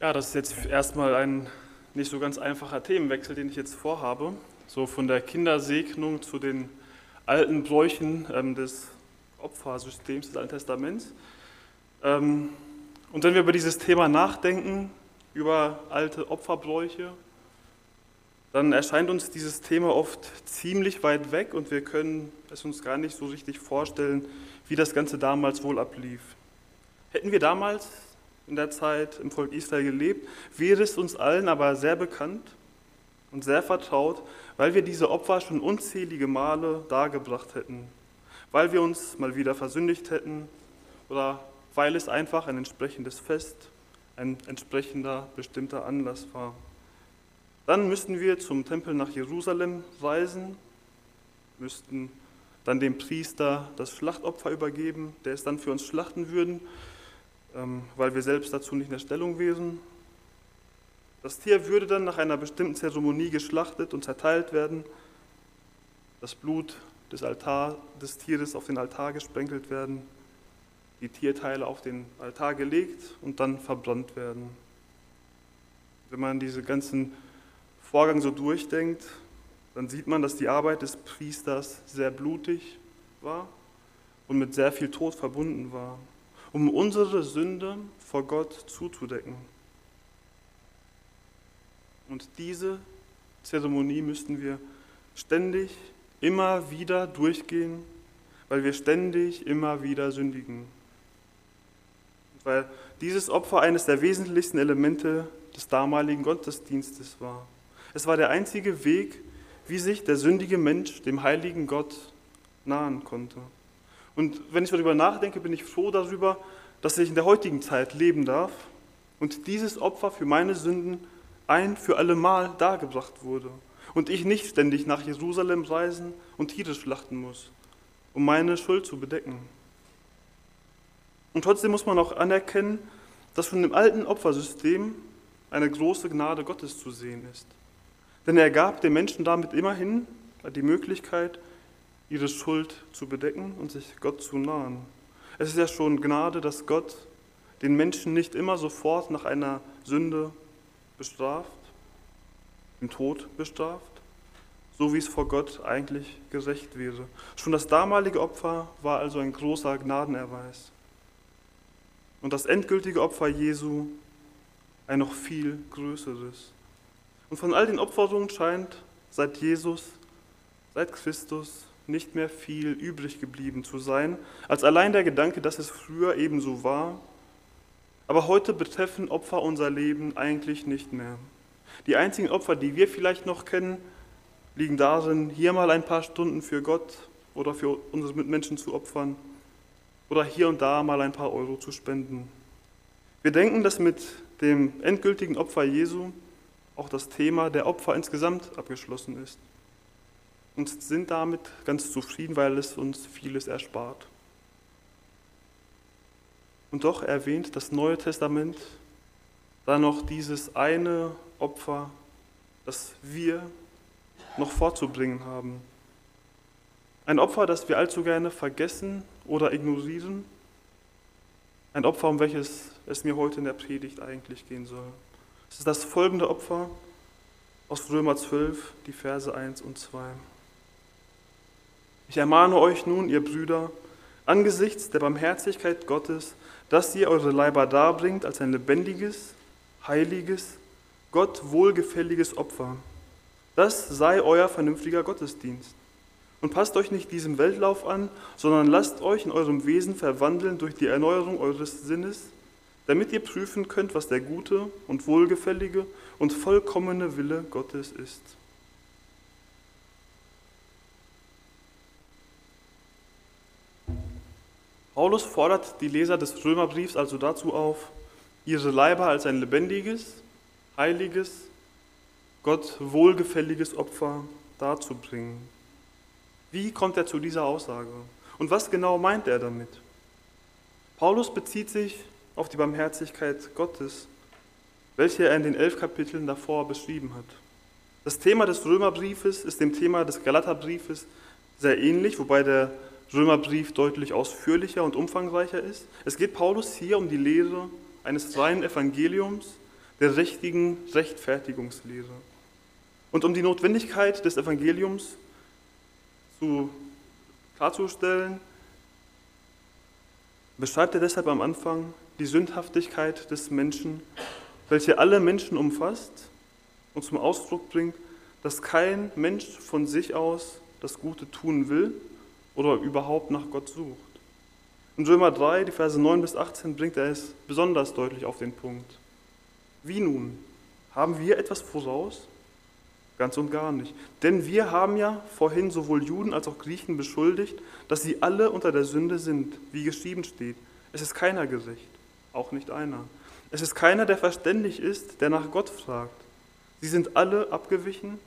Ja, das ist jetzt erstmal ein nicht so ganz einfacher Themenwechsel, den ich jetzt vorhabe. So von der Kindersegnung zu den alten Bräuchen ähm, des Opfersystems des Alten Testaments. Ähm, und wenn wir über dieses Thema nachdenken, über alte Opferbräuche, dann erscheint uns dieses Thema oft ziemlich weit weg und wir können es uns gar nicht so richtig vorstellen, wie das Ganze damals wohl ablief. Hätten wir damals in der Zeit im Volk Israel gelebt, wäre es uns allen aber sehr bekannt und sehr vertraut, weil wir diese Opfer schon unzählige Male dargebracht hätten, weil wir uns mal wieder versündigt hätten oder weil es einfach ein entsprechendes Fest, ein entsprechender bestimmter Anlass war. Dann müssten wir zum Tempel nach Jerusalem reisen, müssten dann dem Priester das Schlachtopfer übergeben, der es dann für uns schlachten würden weil wir selbst dazu nicht in der Stellung wären. Das Tier würde dann nach einer bestimmten Zeremonie geschlachtet und zerteilt werden, das Blut des, Altar, des Tieres auf den Altar gesprenkelt werden, die Tierteile auf den Altar gelegt und dann verbrannt werden. Wenn man diesen ganzen Vorgang so durchdenkt, dann sieht man, dass die Arbeit des Priesters sehr blutig war und mit sehr viel Tod verbunden war um unsere Sünde vor Gott zuzudecken. Und diese Zeremonie müssten wir ständig, immer wieder durchgehen, weil wir ständig, immer wieder sündigen. Weil dieses Opfer eines der wesentlichsten Elemente des damaligen Gottesdienstes war. Es war der einzige Weg, wie sich der sündige Mensch dem heiligen Gott nahen konnte. Und wenn ich darüber nachdenke, bin ich froh darüber, dass ich in der heutigen Zeit leben darf und dieses Opfer für meine Sünden ein für alle Mal dargebracht wurde und ich nicht ständig nach Jerusalem reisen und Tiere schlachten muss, um meine Schuld zu bedecken. Und trotzdem muss man auch anerkennen, dass von dem alten Opfersystem eine große Gnade Gottes zu sehen ist. Denn er gab den Menschen damit immerhin die Möglichkeit, ihre Schuld zu bedecken und sich Gott zu nahen. Es ist ja schon Gnade, dass Gott den Menschen nicht immer sofort nach einer Sünde bestraft, im Tod bestraft, so wie es vor Gott eigentlich gerecht wäre. Schon das damalige Opfer war also ein großer Gnadenerweis. Und das endgültige Opfer Jesu ein noch viel größeres. Und von all den Opferungen scheint seit Jesus, seit Christus nicht mehr viel übrig geblieben zu sein, als allein der Gedanke, dass es früher ebenso war. Aber heute betreffen Opfer unser Leben eigentlich nicht mehr. Die einzigen Opfer, die wir vielleicht noch kennen, liegen darin, hier mal ein paar Stunden für Gott oder für unsere Mitmenschen zu opfern oder hier und da mal ein paar Euro zu spenden. Wir denken, dass mit dem endgültigen Opfer Jesu auch das Thema der Opfer insgesamt abgeschlossen ist und sind damit ganz zufrieden, weil es uns vieles erspart. Und doch erwähnt das Neue Testament da noch dieses eine Opfer, das wir noch vorzubringen haben. Ein Opfer, das wir allzu gerne vergessen oder ignorieren. Ein Opfer, um welches es mir heute in der Predigt eigentlich gehen soll. Es ist das folgende Opfer aus Römer 12, die Verse 1 und 2. Ich ermahne euch nun, ihr Brüder, angesichts der Barmherzigkeit Gottes, dass ihr eure Leiber darbringt als ein lebendiges, heiliges, Gott wohlgefälliges Opfer. Das sei euer vernünftiger Gottesdienst. Und passt euch nicht diesem Weltlauf an, sondern lasst euch in eurem Wesen verwandeln durch die Erneuerung eures Sinnes, damit ihr prüfen könnt, was der gute und wohlgefällige und vollkommene Wille Gottes ist. Paulus fordert die Leser des Römerbriefs also dazu auf, ihre Leiber als ein lebendiges, heiliges, Gott wohlgefälliges Opfer darzubringen. Wie kommt er zu dieser Aussage? Und was genau meint er damit? Paulus bezieht sich auf die Barmherzigkeit Gottes, welche er in den elf Kapiteln davor beschrieben hat. Das Thema des Römerbriefes ist dem Thema des Galaterbriefes sehr ähnlich, wobei der Römerbrief deutlich ausführlicher und umfangreicher ist. Es geht Paulus hier um die Lehre eines reinen Evangeliums, der richtigen Rechtfertigungslehre. Und um die Notwendigkeit des Evangeliums zu, klarzustellen, beschreibt er deshalb am Anfang die Sündhaftigkeit des Menschen, welche alle Menschen umfasst und zum Ausdruck bringt, dass kein Mensch von sich aus das Gute tun will oder überhaupt nach Gott sucht. In Römer 3, die Verse 9 bis 18, bringt er es besonders deutlich auf den Punkt. Wie nun? Haben wir etwas voraus? Ganz und gar nicht. Denn wir haben ja vorhin sowohl Juden als auch Griechen beschuldigt, dass sie alle unter der Sünde sind, wie geschrieben steht. Es ist keiner gerecht, auch nicht einer. Es ist keiner, der verständig ist, der nach Gott fragt. Sie sind alle abgewichen,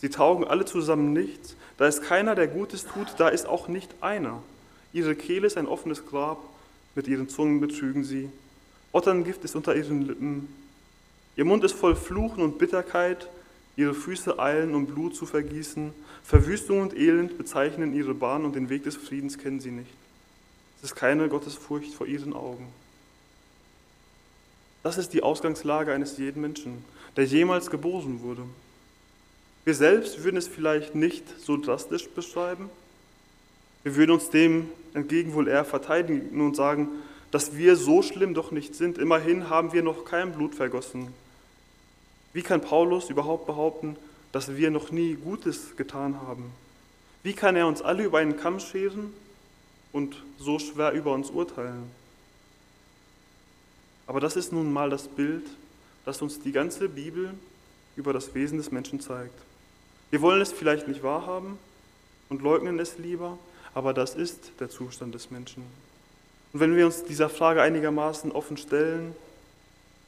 sie taugen alle zusammen nichts. Da ist keiner, der Gutes tut, da ist auch nicht einer. Ihre Kehle ist ein offenes Grab, mit ihren Zungen betrügen sie. Otterngift ist unter ihren Lippen. Ihr Mund ist voll Fluchen und Bitterkeit, ihre Füße eilen, um Blut zu vergießen. Verwüstung und Elend bezeichnen ihre Bahn und den Weg des Friedens kennen sie nicht. Es ist keine Gottesfurcht vor ihren Augen. Das ist die Ausgangslage eines jeden Menschen, der jemals geboren wurde. Wir selbst würden es vielleicht nicht so drastisch beschreiben. Wir würden uns dem entgegen wohl eher verteidigen und sagen, dass wir so schlimm doch nicht sind. Immerhin haben wir noch kein Blut vergossen. Wie kann Paulus überhaupt behaupten, dass wir noch nie Gutes getan haben? Wie kann er uns alle über einen Kamm scheren und so schwer über uns urteilen? Aber das ist nun mal das Bild, das uns die ganze Bibel über das Wesen des Menschen zeigt. Wir wollen es vielleicht nicht wahrhaben und leugnen es lieber, aber das ist der Zustand des Menschen. Und wenn wir uns dieser Frage einigermaßen offen stellen,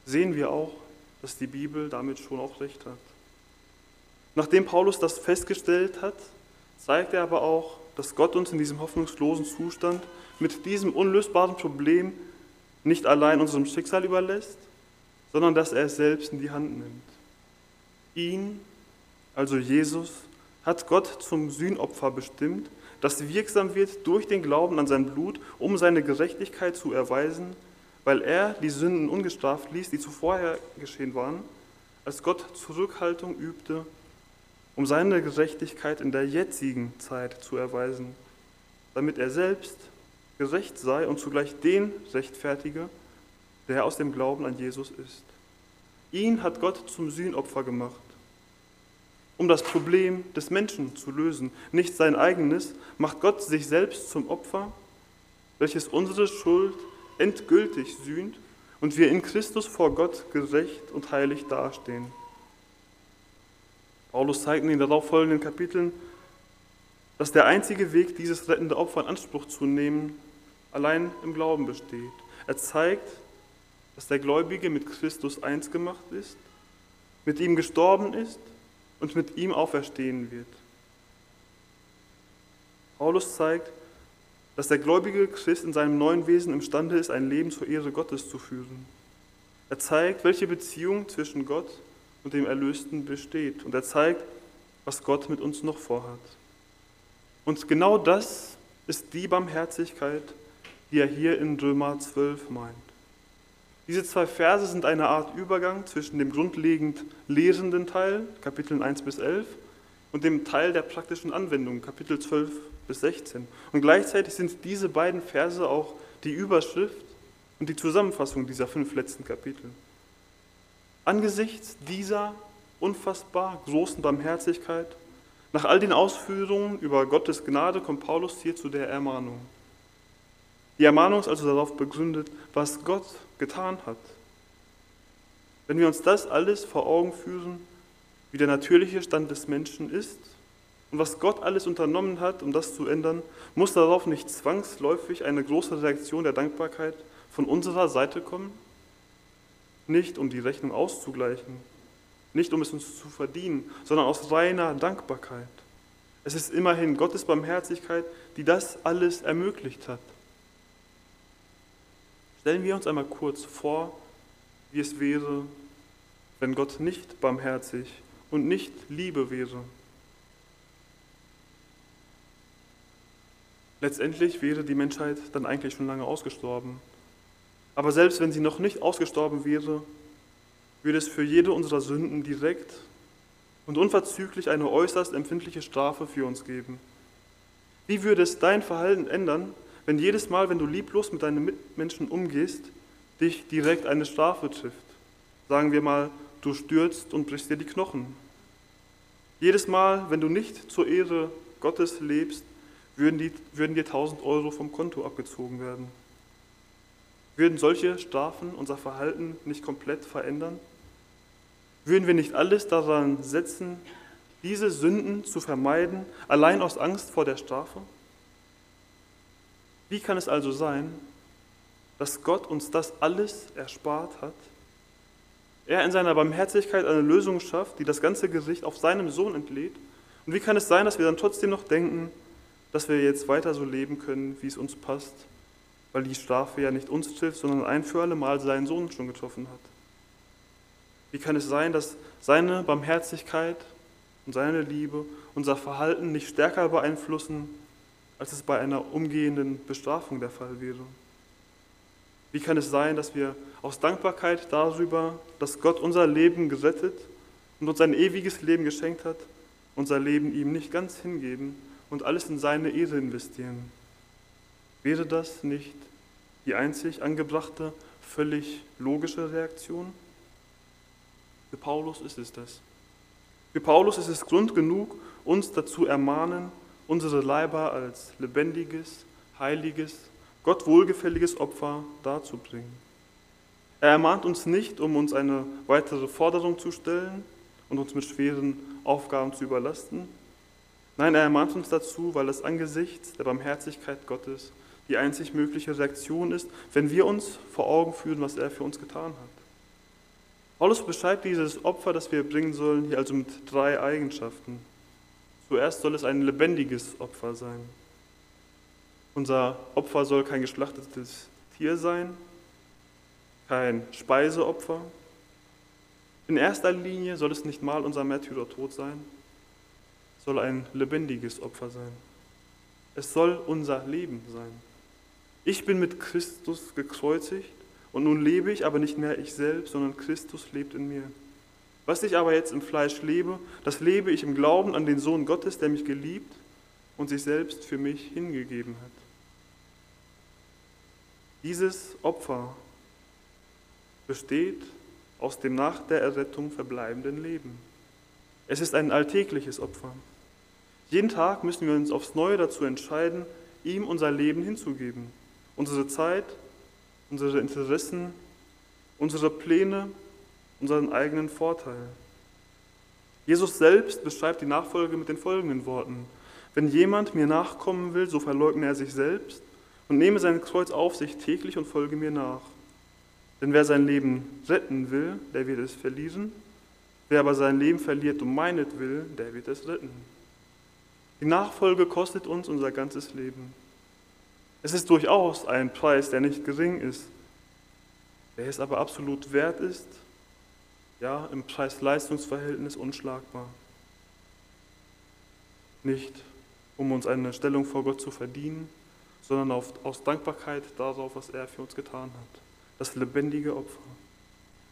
sehen wir auch, dass die Bibel damit schon auch recht hat. Nachdem Paulus das festgestellt hat, zeigt er aber auch, dass Gott uns in diesem hoffnungslosen Zustand mit diesem unlösbaren Problem nicht allein unserem Schicksal überlässt, sondern dass er es selbst in die Hand nimmt. Ihn, also Jesus, hat Gott zum Sühnopfer bestimmt, das wirksam wird durch den Glauben an sein Blut, um seine Gerechtigkeit zu erweisen, weil er die Sünden ungestraft ließ, die zuvor geschehen waren, als Gott Zurückhaltung übte, um seine Gerechtigkeit in der jetzigen Zeit zu erweisen, damit er selbst gerecht sei und zugleich den rechtfertige, der aus dem Glauben an Jesus ist. Ihn hat Gott zum Sühnopfer gemacht, um das Problem des Menschen zu lösen. Nicht sein eigenes, macht Gott sich selbst zum Opfer, welches unsere Schuld endgültig sühnt und wir in Christus vor Gott gerecht und heilig dastehen. Paulus zeigt in den darauffolgenden Kapiteln, dass der einzige Weg, dieses rettende Opfer in Anspruch zu nehmen, allein im Glauben besteht. Er zeigt, dass der Gläubige mit Christus eins gemacht ist, mit ihm gestorben ist und mit ihm auferstehen wird. Paulus zeigt, dass der gläubige Christ in seinem neuen Wesen imstande ist, ein Leben zur Ehre Gottes zu führen. Er zeigt, welche Beziehung zwischen Gott und dem Erlösten besteht. Und er zeigt, was Gott mit uns noch vorhat. Und genau das ist die Barmherzigkeit, die er hier in Römer 12 meint. Diese zwei Verse sind eine Art Übergang zwischen dem grundlegend lehrenden Teil, Kapiteln 1 bis 11, und dem Teil der praktischen Anwendung, Kapitel 12 bis 16. Und gleichzeitig sind diese beiden Verse auch die Überschrift und die Zusammenfassung dieser fünf letzten Kapitel. Angesichts dieser unfassbar großen Barmherzigkeit nach all den Ausführungen über Gottes Gnade kommt Paulus hier zu der Ermahnung. Die Ermahnung ist also darauf begründet, was Gott getan hat. Wenn wir uns das alles vor Augen führen, wie der natürliche Stand des Menschen ist und was Gott alles unternommen hat, um das zu ändern, muss darauf nicht zwangsläufig eine große Reaktion der Dankbarkeit von unserer Seite kommen? Nicht um die Rechnung auszugleichen, nicht um es uns zu verdienen, sondern aus reiner Dankbarkeit. Es ist immerhin Gottes Barmherzigkeit, die das alles ermöglicht hat. Stellen wir uns einmal kurz vor, wie es wäre, wenn Gott nicht barmherzig und nicht Liebe wäre. Letztendlich wäre die Menschheit dann eigentlich schon lange ausgestorben. Aber selbst wenn sie noch nicht ausgestorben wäre, würde es für jede unserer Sünden direkt und unverzüglich eine äußerst empfindliche Strafe für uns geben. Wie würde es dein Verhalten ändern, wenn jedes Mal, wenn du lieblos mit deinen Mitmenschen umgehst, dich direkt eine Strafe trifft? Sagen wir mal, du stürzt und brichst dir die Knochen. Jedes Mal, wenn du nicht zur Ehre Gottes lebst, würden, die, würden dir 1000 Euro vom Konto abgezogen werden. Würden solche Strafen unser Verhalten nicht komplett verändern? Würden wir nicht alles daran setzen, diese Sünden zu vermeiden, allein aus Angst vor der Strafe? Wie kann es also sein, dass Gott uns das alles erspart hat? Er in seiner Barmherzigkeit eine Lösung schafft, die das ganze Gericht auf seinem Sohn entlädt. Und wie kann es sein, dass wir dann trotzdem noch denken, dass wir jetzt weiter so leben können, wie es uns passt, weil die Strafe ja nicht uns trifft, sondern ein für alle Mal seinen Sohn schon getroffen hat? Wie kann es sein, dass seine Barmherzigkeit und seine Liebe unser Verhalten nicht stärker beeinflussen, als es bei einer umgehenden Bestrafung der Fall wäre? Wie kann es sein, dass wir aus Dankbarkeit darüber, dass Gott unser Leben gerettet und uns ein ewiges Leben geschenkt hat, unser Leben ihm nicht ganz hingeben und alles in seine Ehre investieren? Wäre das nicht die einzig angebrachte, völlig logische Reaktion? Für Paulus ist es das. Für Paulus ist es Grund genug, uns dazu ermahnen, unsere Leiber als lebendiges, heiliges, Gott wohlgefälliges Opfer darzubringen. Er ermahnt uns nicht, um uns eine weitere Forderung zu stellen und uns mit schweren Aufgaben zu überlasten. Nein, er ermahnt uns dazu, weil es angesichts der Barmherzigkeit Gottes die einzig mögliche Reaktion ist, wenn wir uns vor Augen führen, was er für uns getan hat. Paulus beschreibt dieses Opfer, das wir bringen sollen, hier also mit drei Eigenschaften. Zuerst soll es ein lebendiges Opfer sein. Unser Opfer soll kein geschlachtetes Tier sein, kein Speiseopfer. In erster Linie soll es nicht mal unser Märtyrertod sein, soll ein lebendiges Opfer sein. Es soll unser Leben sein. Ich bin mit Christus gekreuzigt und nun lebe ich, aber nicht mehr ich selbst, sondern Christus lebt in mir. Was ich aber jetzt im Fleisch lebe, das lebe ich im Glauben an den Sohn Gottes, der mich geliebt und sich selbst für mich hingegeben hat. Dieses Opfer besteht aus dem nach der Errettung verbleibenden Leben. Es ist ein alltägliches Opfer. Jeden Tag müssen wir uns aufs Neue dazu entscheiden, ihm unser Leben hinzugeben. Unsere Zeit, unsere Interessen, unsere Pläne, unseren eigenen Vorteil. Jesus selbst beschreibt die Nachfolge mit den folgenden Worten. Wenn jemand mir nachkommen will, so verleugne er sich selbst und nehme sein Kreuz auf sich täglich und folge mir nach. Denn wer sein Leben retten will, der wird es verlieren. Wer aber sein Leben verliert um meinetwillen, der wird es retten. Die Nachfolge kostet uns unser ganzes Leben. Es ist durchaus ein Preis, der nicht gering ist, der es aber absolut wert ist, ja, im Preis-Leistungs-Verhältnis unschlagbar. Nicht, um uns eine Stellung vor Gott zu verdienen, sondern auf, aus Dankbarkeit darauf, was er für uns getan hat. Das lebendige Opfer.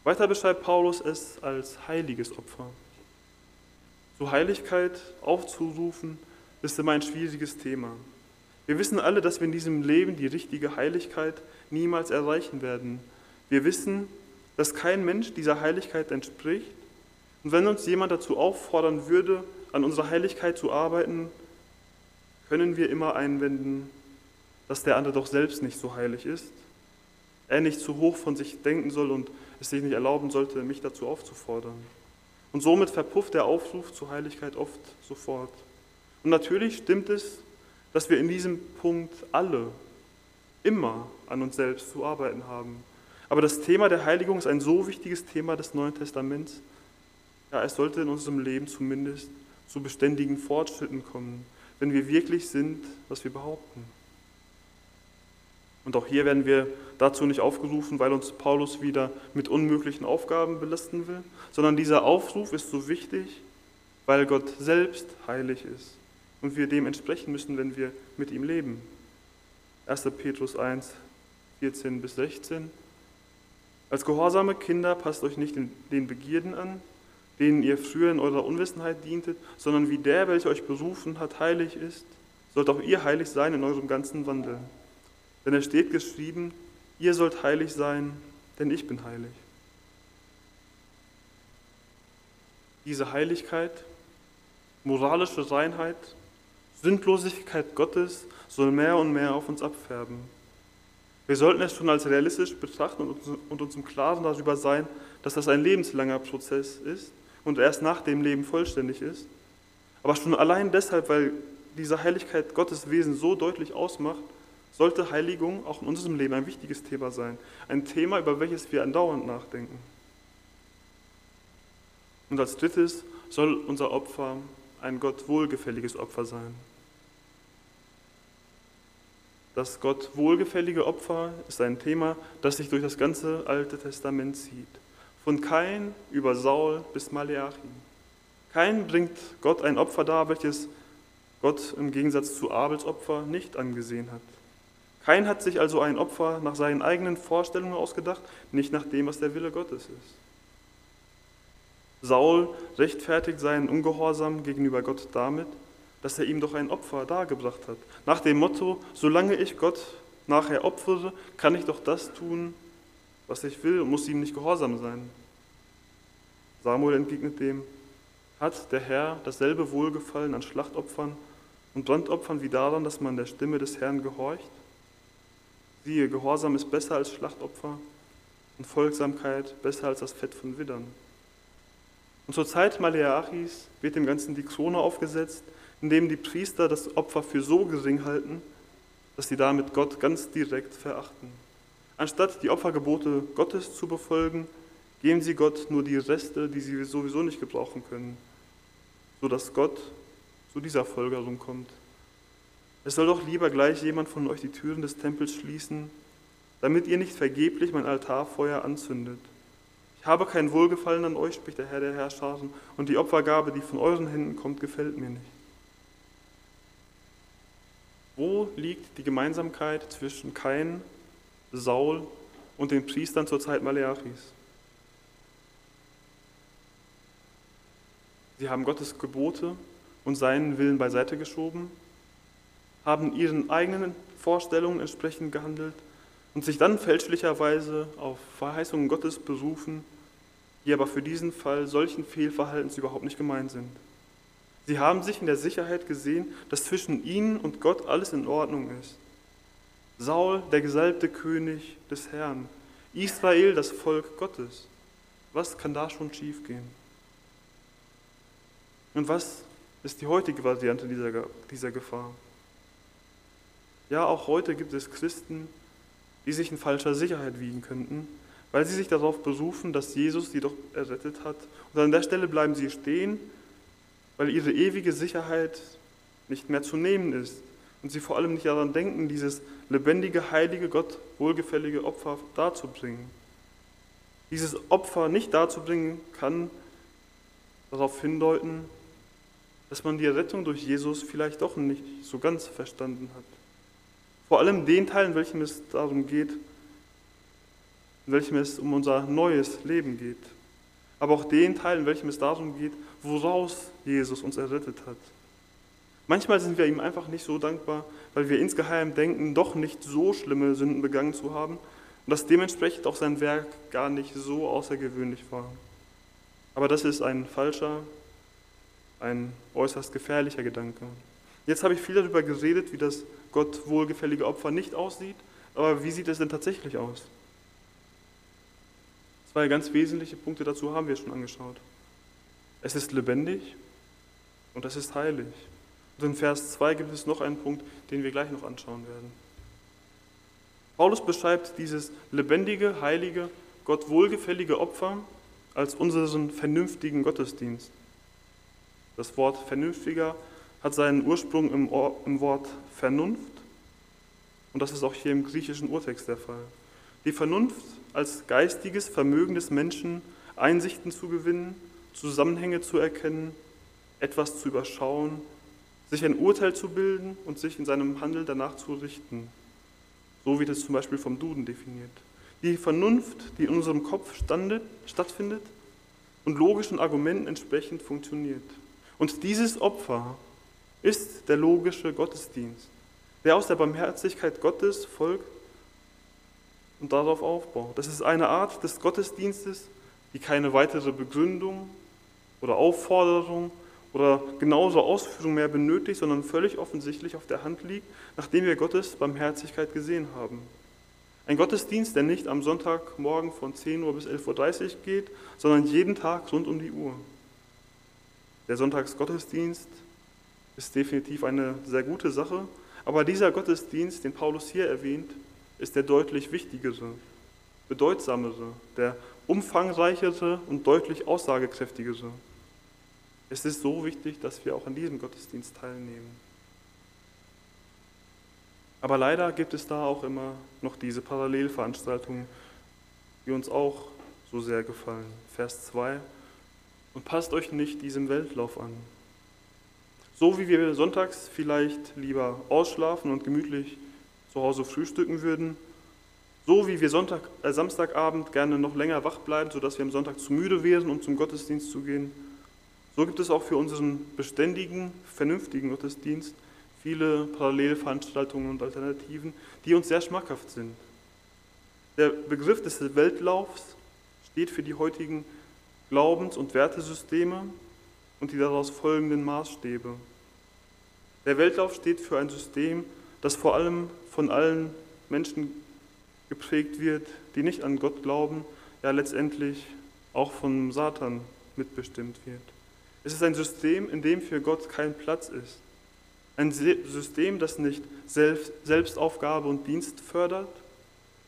Weiter beschreibt Paulus es als heiliges Opfer. Zur Heiligkeit aufzurufen, ist immer ein schwieriges Thema. Wir wissen alle, dass wir in diesem Leben die richtige Heiligkeit niemals erreichen werden. Wir wissen, dass kein Mensch dieser Heiligkeit entspricht. Und wenn uns jemand dazu auffordern würde, an unserer Heiligkeit zu arbeiten, können wir immer einwenden, dass der andere doch selbst nicht so heilig ist. Er nicht zu hoch von sich denken soll und es sich nicht erlauben sollte, mich dazu aufzufordern. Und somit verpufft der Aufruf zur Heiligkeit oft sofort. Und natürlich stimmt es, dass wir in diesem Punkt alle immer an uns selbst zu arbeiten haben. Aber das Thema der Heiligung ist ein so wichtiges Thema des Neuen Testaments, ja, es sollte in unserem Leben zumindest zu beständigen Fortschritten kommen, wenn wir wirklich sind, was wir behaupten. Und auch hier werden wir dazu nicht aufgerufen, weil uns Paulus wieder mit unmöglichen Aufgaben belasten will, sondern dieser Aufruf ist so wichtig, weil Gott selbst heilig ist und wir dem entsprechen müssen, wenn wir mit ihm leben. 1. Petrus 1, 14 bis 16. Als gehorsame Kinder passt euch nicht den Begierden an, denen ihr früher in eurer Unwissenheit dientet, sondern wie der, welcher euch berufen hat, heilig ist, sollt auch ihr heilig sein in eurem ganzen Wandel. Denn es steht geschrieben, ihr sollt heilig sein, denn ich bin heilig. Diese Heiligkeit, moralische Reinheit, Sündlosigkeit Gottes soll mehr und mehr auf uns abfärben. Wir sollten es schon als realistisch betrachten und uns im Klaren darüber sein, dass das ein lebenslanger Prozess ist und erst nach dem Leben vollständig ist. Aber schon allein deshalb, weil diese Heiligkeit Gottes Wesen so deutlich ausmacht, sollte Heiligung auch in unserem Leben ein wichtiges Thema sein. Ein Thema, über welches wir andauernd nachdenken. Und als drittes soll unser Opfer ein Gott wohlgefälliges Opfer sein. Das Gott wohlgefällige Opfer ist ein Thema, das sich durch das ganze Alte Testament zieht. Von Kain über Saul bis Maleachi. Kain bringt Gott ein Opfer dar, welches Gott im Gegensatz zu Abels Opfer nicht angesehen hat. Kain hat sich also ein Opfer nach seinen eigenen Vorstellungen ausgedacht, nicht nach dem, was der Wille Gottes ist. Saul rechtfertigt seinen Ungehorsam gegenüber Gott damit, dass er ihm doch ein Opfer dargebracht hat. Nach dem Motto, solange ich Gott nachher opfere, kann ich doch das tun, was ich will und muss ihm nicht gehorsam sein. Samuel entgegnet dem, hat der Herr dasselbe Wohlgefallen an Schlachtopfern und Brandopfern wie daran, dass man der Stimme des Herrn gehorcht? Siehe, Gehorsam ist besser als Schlachtopfer und Folgsamkeit besser als das Fett von Widdern. Und zur Zeit Maleachis wird dem Ganzen die Krone aufgesetzt, indem die Priester das Opfer für so gering halten, dass sie damit Gott ganz direkt verachten. Anstatt die Opfergebote Gottes zu befolgen, geben sie Gott nur die Reste, die sie sowieso nicht gebrauchen können, sodass Gott zu dieser Folgerung kommt. Es soll doch lieber gleich jemand von euch die Türen des Tempels schließen, damit ihr nicht vergeblich mein Altarfeuer anzündet. Ich habe kein Wohlgefallen an euch, spricht der Herr der Herrscher, und die Opfergabe, die von euren Händen kommt, gefällt mir nicht. Wo liegt die Gemeinsamkeit zwischen Kain, Saul und den Priestern zur Zeit Maleachis? Sie haben Gottes Gebote und seinen Willen beiseite geschoben, haben ihren eigenen Vorstellungen entsprechend gehandelt und sich dann fälschlicherweise auf Verheißungen Gottes berufen, die aber für diesen Fall solchen Fehlverhaltens überhaupt nicht gemeint sind. Sie haben sich in der Sicherheit gesehen, dass zwischen ihnen und Gott alles in Ordnung ist. Saul, der gesalbte König des Herrn, Israel, das Volk Gottes. Was kann da schon schiefgehen? Und was ist die heutige Variante dieser, dieser Gefahr? Ja, auch heute gibt es Christen, die sich in falscher Sicherheit wiegen könnten, weil sie sich darauf berufen, dass Jesus sie doch errettet hat. Und an der Stelle bleiben sie stehen, weil ihre ewige Sicherheit nicht mehr zu nehmen ist und sie vor allem nicht daran denken, dieses lebendige, heilige, Gott wohlgefällige Opfer darzubringen. Dieses Opfer nicht darzubringen kann darauf hindeuten, dass man die Rettung durch Jesus vielleicht doch nicht so ganz verstanden hat. Vor allem den Teil, in welchem es darum geht, in welchem es um unser neues Leben geht. Aber auch den Teil, in welchem es darum geht, woraus Jesus uns errettet hat. Manchmal sind wir ihm einfach nicht so dankbar, weil wir insgeheim denken, doch nicht so schlimme Sünden begangen zu haben und dass dementsprechend auch sein Werk gar nicht so außergewöhnlich war. Aber das ist ein falscher, ein äußerst gefährlicher Gedanke. Jetzt habe ich viel darüber geredet, wie das Gott wohlgefällige Opfer nicht aussieht, aber wie sieht es denn tatsächlich aus? Zwei ganz wesentliche Punkte dazu haben wir schon angeschaut. Es ist lebendig und es ist heilig. Und in Vers 2 gibt es noch einen Punkt, den wir gleich noch anschauen werden. Paulus beschreibt dieses lebendige, heilige, Gott wohlgefällige Opfer als unseren vernünftigen Gottesdienst. Das Wort vernünftiger hat seinen Ursprung im, im Wort Vernunft und das ist auch hier im griechischen Urtext der Fall. Die Vernunft als geistiges Vermögen des Menschen, Einsichten zu gewinnen, Zusammenhänge zu erkennen, etwas zu überschauen, sich ein Urteil zu bilden und sich in seinem Handeln danach zu richten. So wird es zum Beispiel vom Duden definiert. die Vernunft, die in unserem Kopf standet, stattfindet und logischen Argumenten entsprechend funktioniert. Und dieses Opfer ist der logische Gottesdienst, der aus der Barmherzigkeit Gottes folgt und darauf aufbaut. Das ist eine Art des Gottesdienstes, die keine weitere Begründung oder Aufforderung oder genauso Ausführung mehr benötigt, sondern völlig offensichtlich auf der Hand liegt, nachdem wir Gottes Barmherzigkeit gesehen haben. Ein Gottesdienst, der nicht am Sonntagmorgen von 10 Uhr bis 11.30 Uhr geht, sondern jeden Tag rund um die Uhr. Der Sonntagsgottesdienst ist definitiv eine sehr gute Sache, aber dieser Gottesdienst, den Paulus hier erwähnt, ist der deutlich wichtigere, bedeutsamere, der umfangreichere und deutlich aussagekräftigere. Es ist so wichtig, dass wir auch an diesem Gottesdienst teilnehmen. Aber leider gibt es da auch immer noch diese Parallelveranstaltungen, die uns auch so sehr gefallen. Vers 2. Und passt euch nicht diesem Weltlauf an. So wie wir sonntags vielleicht lieber ausschlafen und gemütlich zu Hause frühstücken würden, so wie wir Sonntag, äh, Samstagabend gerne noch länger wach bleiben, sodass wir am Sonntag zu müde wären, um zum Gottesdienst zu gehen, so gibt es auch für unseren beständigen, vernünftigen Gottesdienst viele Parallelveranstaltungen und Alternativen, die uns sehr schmackhaft sind. Der Begriff des Weltlaufs steht für die heutigen Glaubens- und Wertesysteme und die daraus folgenden Maßstäbe. Der Weltlauf steht für ein System, das vor allem von allen Menschen geprägt wird, die nicht an Gott glauben, ja letztendlich auch von Satan mitbestimmt wird. Es ist ein System, in dem für Gott kein Platz ist. Ein System, das nicht Selbstaufgabe und Dienst fördert,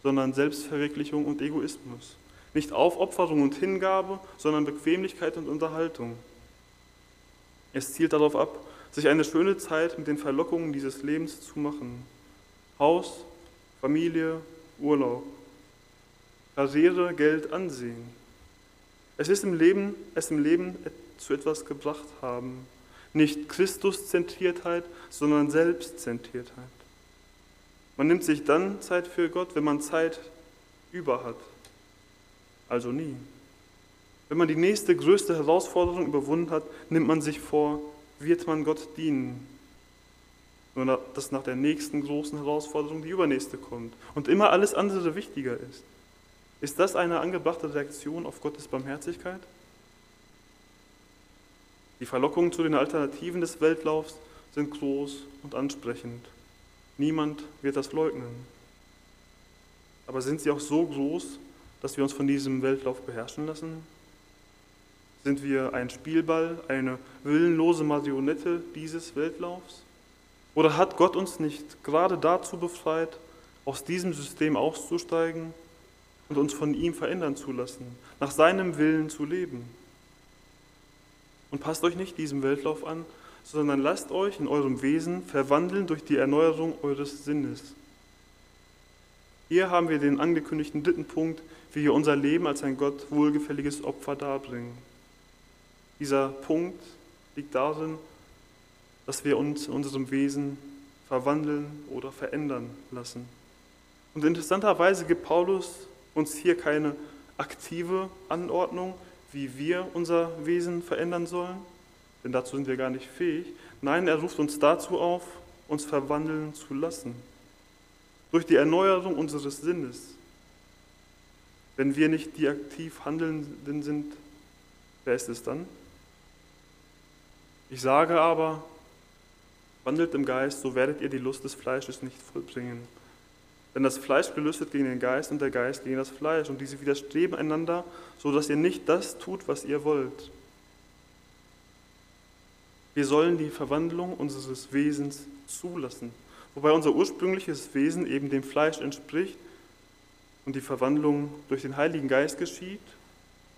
sondern Selbstverwirklichung und Egoismus. Nicht Aufopferung und Hingabe, sondern Bequemlichkeit und Unterhaltung. Es zielt darauf ab, sich eine schöne Zeit mit den Verlockungen dieses Lebens zu machen. Haus, Familie, Urlaub, Karriere, Geld, Ansehen. Es ist im Leben, es im Leben zu etwas gebracht haben. Nicht Christuszentriertheit, sondern Selbstzentriertheit. Man nimmt sich dann Zeit für Gott, wenn man Zeit über hat. Also nie. Wenn man die nächste größte Herausforderung überwunden hat, nimmt man sich vor, wird man Gott dienen. Nur dass nach der nächsten großen Herausforderung die übernächste kommt und immer alles andere wichtiger ist. Ist das eine angebrachte Reaktion auf Gottes Barmherzigkeit? Die Verlockungen zu den Alternativen des Weltlaufs sind groß und ansprechend. Niemand wird das leugnen. Aber sind sie auch so groß, dass wir uns von diesem Weltlauf beherrschen lassen? Sind wir ein Spielball, eine willenlose Marionette dieses Weltlaufs? Oder hat Gott uns nicht gerade dazu befreit, aus diesem System auszusteigen und uns von ihm verändern zu lassen, nach seinem Willen zu leben? Und passt euch nicht diesem Weltlauf an, sondern lasst euch in eurem Wesen verwandeln durch die Erneuerung eures Sinnes. Hier haben wir den angekündigten dritten Punkt, wie wir unser Leben als ein Gott wohlgefälliges Opfer darbringen. Dieser Punkt liegt darin, dass wir uns in unserem Wesen verwandeln oder verändern lassen. Und interessanterweise gibt Paulus uns hier keine aktive Anordnung, wie wir unser Wesen verändern sollen, denn dazu sind wir gar nicht fähig. Nein, er ruft uns dazu auf, uns verwandeln zu lassen. Durch die Erneuerung unseres Sinnes. Wenn wir nicht die aktiv Handelnden sind, wer ist es dann? Ich sage aber, wandelt im Geist, so werdet ihr die Lust des Fleisches nicht vollbringen. Denn das Fleisch gelüstet gegen den Geist und der Geist gegen das Fleisch und diese widerstreben einander, so dass ihr nicht das tut, was ihr wollt. Wir sollen die Verwandlung unseres Wesens zulassen, wobei unser ursprüngliches Wesen eben dem Fleisch entspricht und die Verwandlung durch den Heiligen Geist geschieht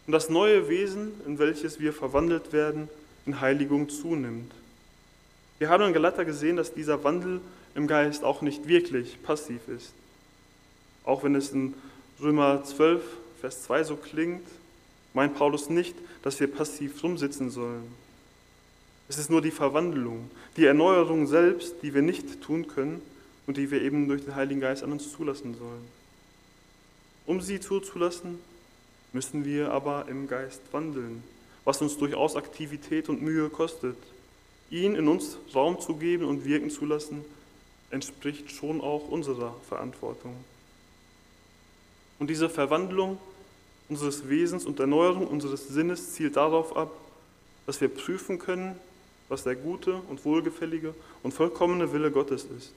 und das neue Wesen, in welches wir verwandelt werden, in Heiligung zunimmt. Wir haben in Galater gesehen, dass dieser Wandel im Geist auch nicht wirklich passiv ist. Auch wenn es in Römer 12, Vers 2 so klingt, meint Paulus nicht, dass wir passiv rumsitzen sollen. Es ist nur die Verwandlung, die Erneuerung selbst, die wir nicht tun können und die wir eben durch den Heiligen Geist an uns zulassen sollen. Um sie zuzulassen, müssen wir aber im Geist wandeln, was uns durchaus Aktivität und Mühe kostet. Ihn in uns Raum zu geben und wirken zu lassen, entspricht schon auch unserer Verantwortung. Und diese Verwandlung unseres Wesens und Erneuerung unseres Sinnes zielt darauf ab, dass wir prüfen können, was der gute und wohlgefällige und vollkommene Wille Gottes ist.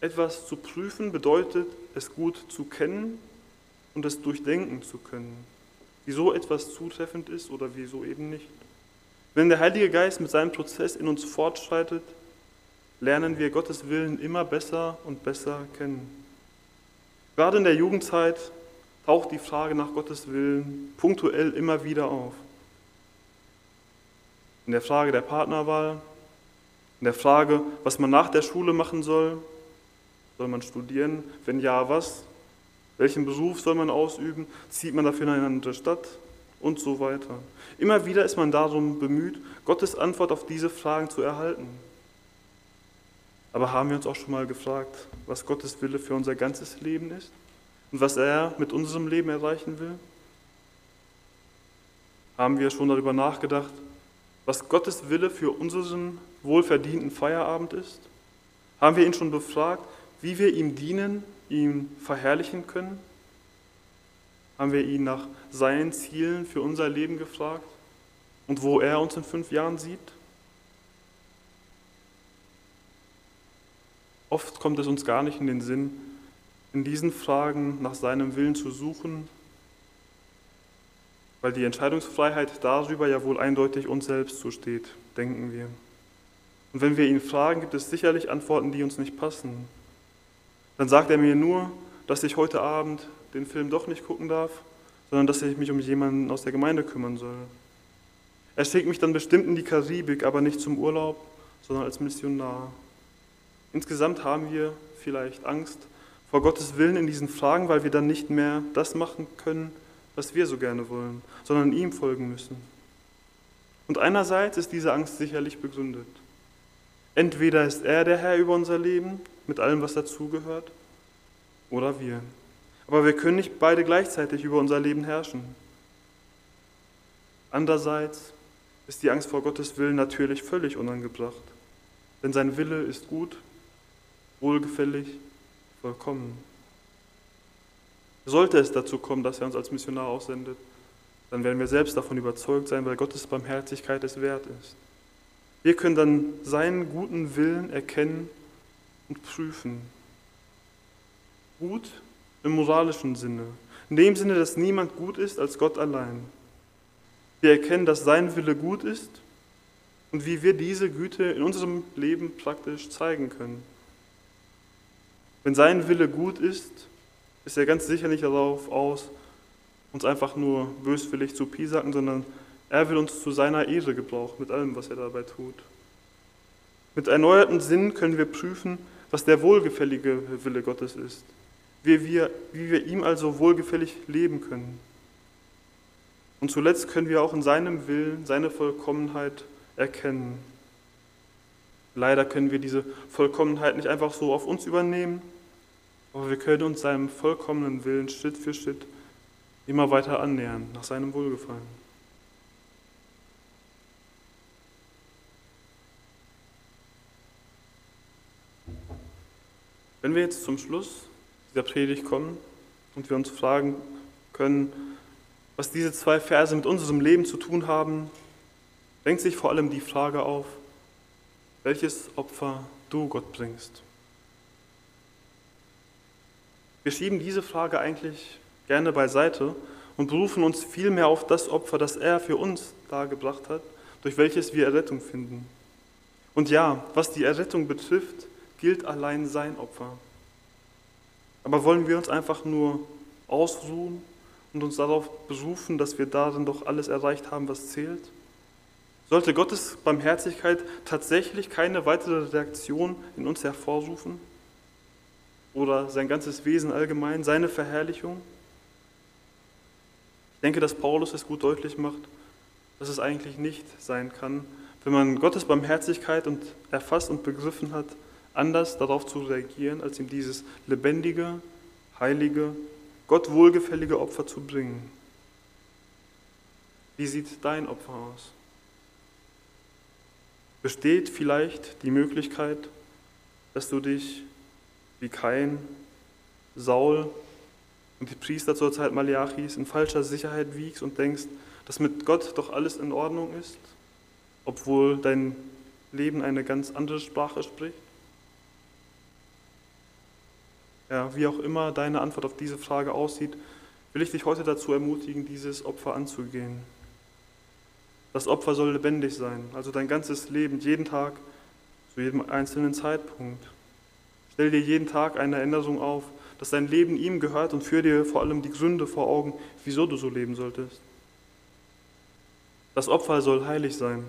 Etwas zu prüfen bedeutet, es gut zu kennen und es durchdenken zu können, wieso etwas zutreffend ist oder wieso eben nicht. Wenn der Heilige Geist mit seinem Prozess in uns fortschreitet, lernen wir Gottes Willen immer besser und besser kennen. Gerade in der Jugendzeit taucht die Frage nach Gottes Willen punktuell immer wieder auf. In der Frage der Partnerwahl, in der Frage, was man nach der Schule machen soll. Soll man studieren? Wenn ja, was? Welchen Beruf soll man ausüben? Zieht man dafür in eine andere Stadt? Und so weiter. Immer wieder ist man darum bemüht, Gottes Antwort auf diese Fragen zu erhalten. Aber haben wir uns auch schon mal gefragt, was Gottes Wille für unser ganzes Leben ist und was er mit unserem Leben erreichen will? Haben wir schon darüber nachgedacht, was Gottes Wille für unseren wohlverdienten Feierabend ist? Haben wir ihn schon befragt, wie wir ihm dienen, ihn verherrlichen können? Haben wir ihn nach seinen Zielen für unser Leben gefragt und wo er uns in fünf Jahren sieht? Oft kommt es uns gar nicht in den Sinn, in diesen Fragen nach seinem Willen zu suchen, weil die Entscheidungsfreiheit darüber ja wohl eindeutig uns selbst zusteht, denken wir. Und wenn wir ihn fragen, gibt es sicherlich Antworten, die uns nicht passen. Dann sagt er mir nur, dass ich heute Abend den Film doch nicht gucken darf, sondern dass ich mich um jemanden aus der Gemeinde kümmern soll. Er schickt mich dann bestimmt in die Karibik, aber nicht zum Urlaub, sondern als Missionar. Insgesamt haben wir vielleicht Angst vor Gottes Willen in diesen Fragen, weil wir dann nicht mehr das machen können, was wir so gerne wollen, sondern ihm folgen müssen. Und einerseits ist diese Angst sicherlich begründet. Entweder ist er der Herr über unser Leben mit allem, was dazugehört, oder wir. Aber wir können nicht beide gleichzeitig über unser Leben herrschen. Andererseits ist die Angst vor Gottes Willen natürlich völlig unangebracht, denn sein Wille ist gut wohlgefällig, vollkommen. Sollte es dazu kommen, dass er uns als Missionar aussendet, dann werden wir selbst davon überzeugt sein, weil Gottes Barmherzigkeit es wert ist. Wir können dann seinen guten Willen erkennen und prüfen. Gut im moralischen Sinne, in dem Sinne, dass niemand gut ist als Gott allein. Wir erkennen, dass sein Wille gut ist und wie wir diese Güte in unserem Leben praktisch zeigen können. Wenn sein Wille gut ist, ist er ganz sicher nicht darauf aus, uns einfach nur böswillig zu piesacken, sondern er will uns zu seiner Ehre gebrauchen mit allem, was er dabei tut. Mit erneuerten Sinn können wir prüfen, was der wohlgefällige Wille Gottes ist, wie wir, wie wir ihm also wohlgefällig leben können. Und zuletzt können wir auch in seinem Willen seine Vollkommenheit erkennen. Leider können wir diese Vollkommenheit nicht einfach so auf uns übernehmen, aber wir können uns seinem vollkommenen Willen Schritt für Schritt immer weiter annähern, nach seinem Wohlgefallen. Wenn wir jetzt zum Schluss dieser Predigt kommen und wir uns fragen können, was diese zwei Verse mit unserem Leben zu tun haben, drängt sich vor allem die Frage auf, welches Opfer du Gott bringst. Wir schieben diese Frage eigentlich gerne beiseite und berufen uns vielmehr auf das Opfer, das er für uns dargebracht hat, durch welches wir Errettung finden. Und ja, was die Errettung betrifft, gilt allein sein Opfer. Aber wollen wir uns einfach nur ausruhen und uns darauf berufen, dass wir darin doch alles erreicht haben, was zählt? Sollte Gottes Barmherzigkeit tatsächlich keine weitere Reaktion in uns hervorrufen? Oder sein ganzes Wesen allgemein, seine Verherrlichung. Ich denke, dass Paulus es gut deutlich macht, dass es eigentlich nicht sein kann, wenn man Gottes Barmherzigkeit und erfasst und begriffen hat, anders darauf zu reagieren, als ihm dieses lebendige, heilige, Gott wohlgefällige Opfer zu bringen. Wie sieht dein Opfer aus? Besteht vielleicht die Möglichkeit, dass du dich wie Kain, Saul und die Priester zur Zeit Maliachis in falscher Sicherheit wiegst und denkst, dass mit Gott doch alles in Ordnung ist, obwohl dein Leben eine ganz andere Sprache spricht? Ja, wie auch immer deine Antwort auf diese Frage aussieht, will ich dich heute dazu ermutigen, dieses Opfer anzugehen. Das Opfer soll lebendig sein, also dein ganzes Leben, jeden Tag, zu jedem einzelnen Zeitpunkt. Stell dir jeden Tag eine Erinnerung auf, dass dein Leben ihm gehört und führ dir vor allem die Gründe vor Augen, wieso du so leben solltest. Das Opfer soll heilig sein,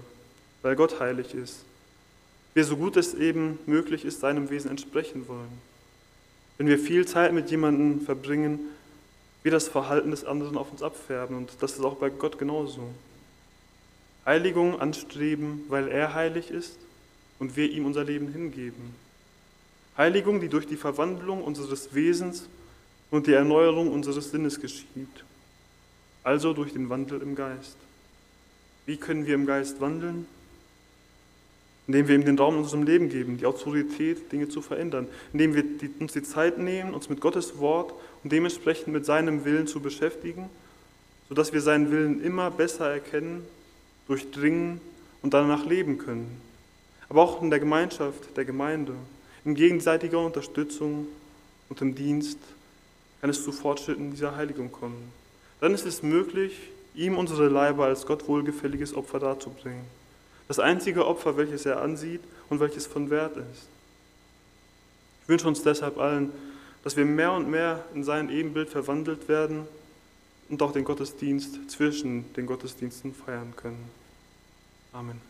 weil Gott heilig ist. Wir, so gut es eben möglich ist, seinem Wesen entsprechen wollen. Wenn wir viel Zeit mit jemandem verbringen, wir das Verhalten des anderen auf uns abfärben und das ist auch bei Gott genauso. Heiligung anstreben, weil er heilig ist und wir ihm unser Leben hingeben. Heiligung, die durch die Verwandlung unseres Wesens und die Erneuerung unseres Sinnes geschieht, also durch den Wandel im Geist. Wie können wir im Geist wandeln? Indem wir ihm den Raum in unserem Leben geben, die Autorität, Dinge zu verändern, indem wir uns die Zeit nehmen, uns mit Gottes Wort und dementsprechend mit seinem Willen zu beschäftigen, sodass wir seinen Willen immer besser erkennen, durchdringen und danach leben können. Aber auch in der Gemeinschaft, der Gemeinde, in gegenseitiger Unterstützung und im Dienst kann es zu Fortschritten dieser Heiligung kommen. Dann ist es möglich, ihm unsere Leiber als Gott wohlgefälliges Opfer darzubringen. Das einzige Opfer, welches er ansieht und welches von Wert ist. Ich wünsche uns deshalb allen, dass wir mehr und mehr in sein Ebenbild verwandelt werden und auch den Gottesdienst zwischen den Gottesdiensten feiern können. Amen.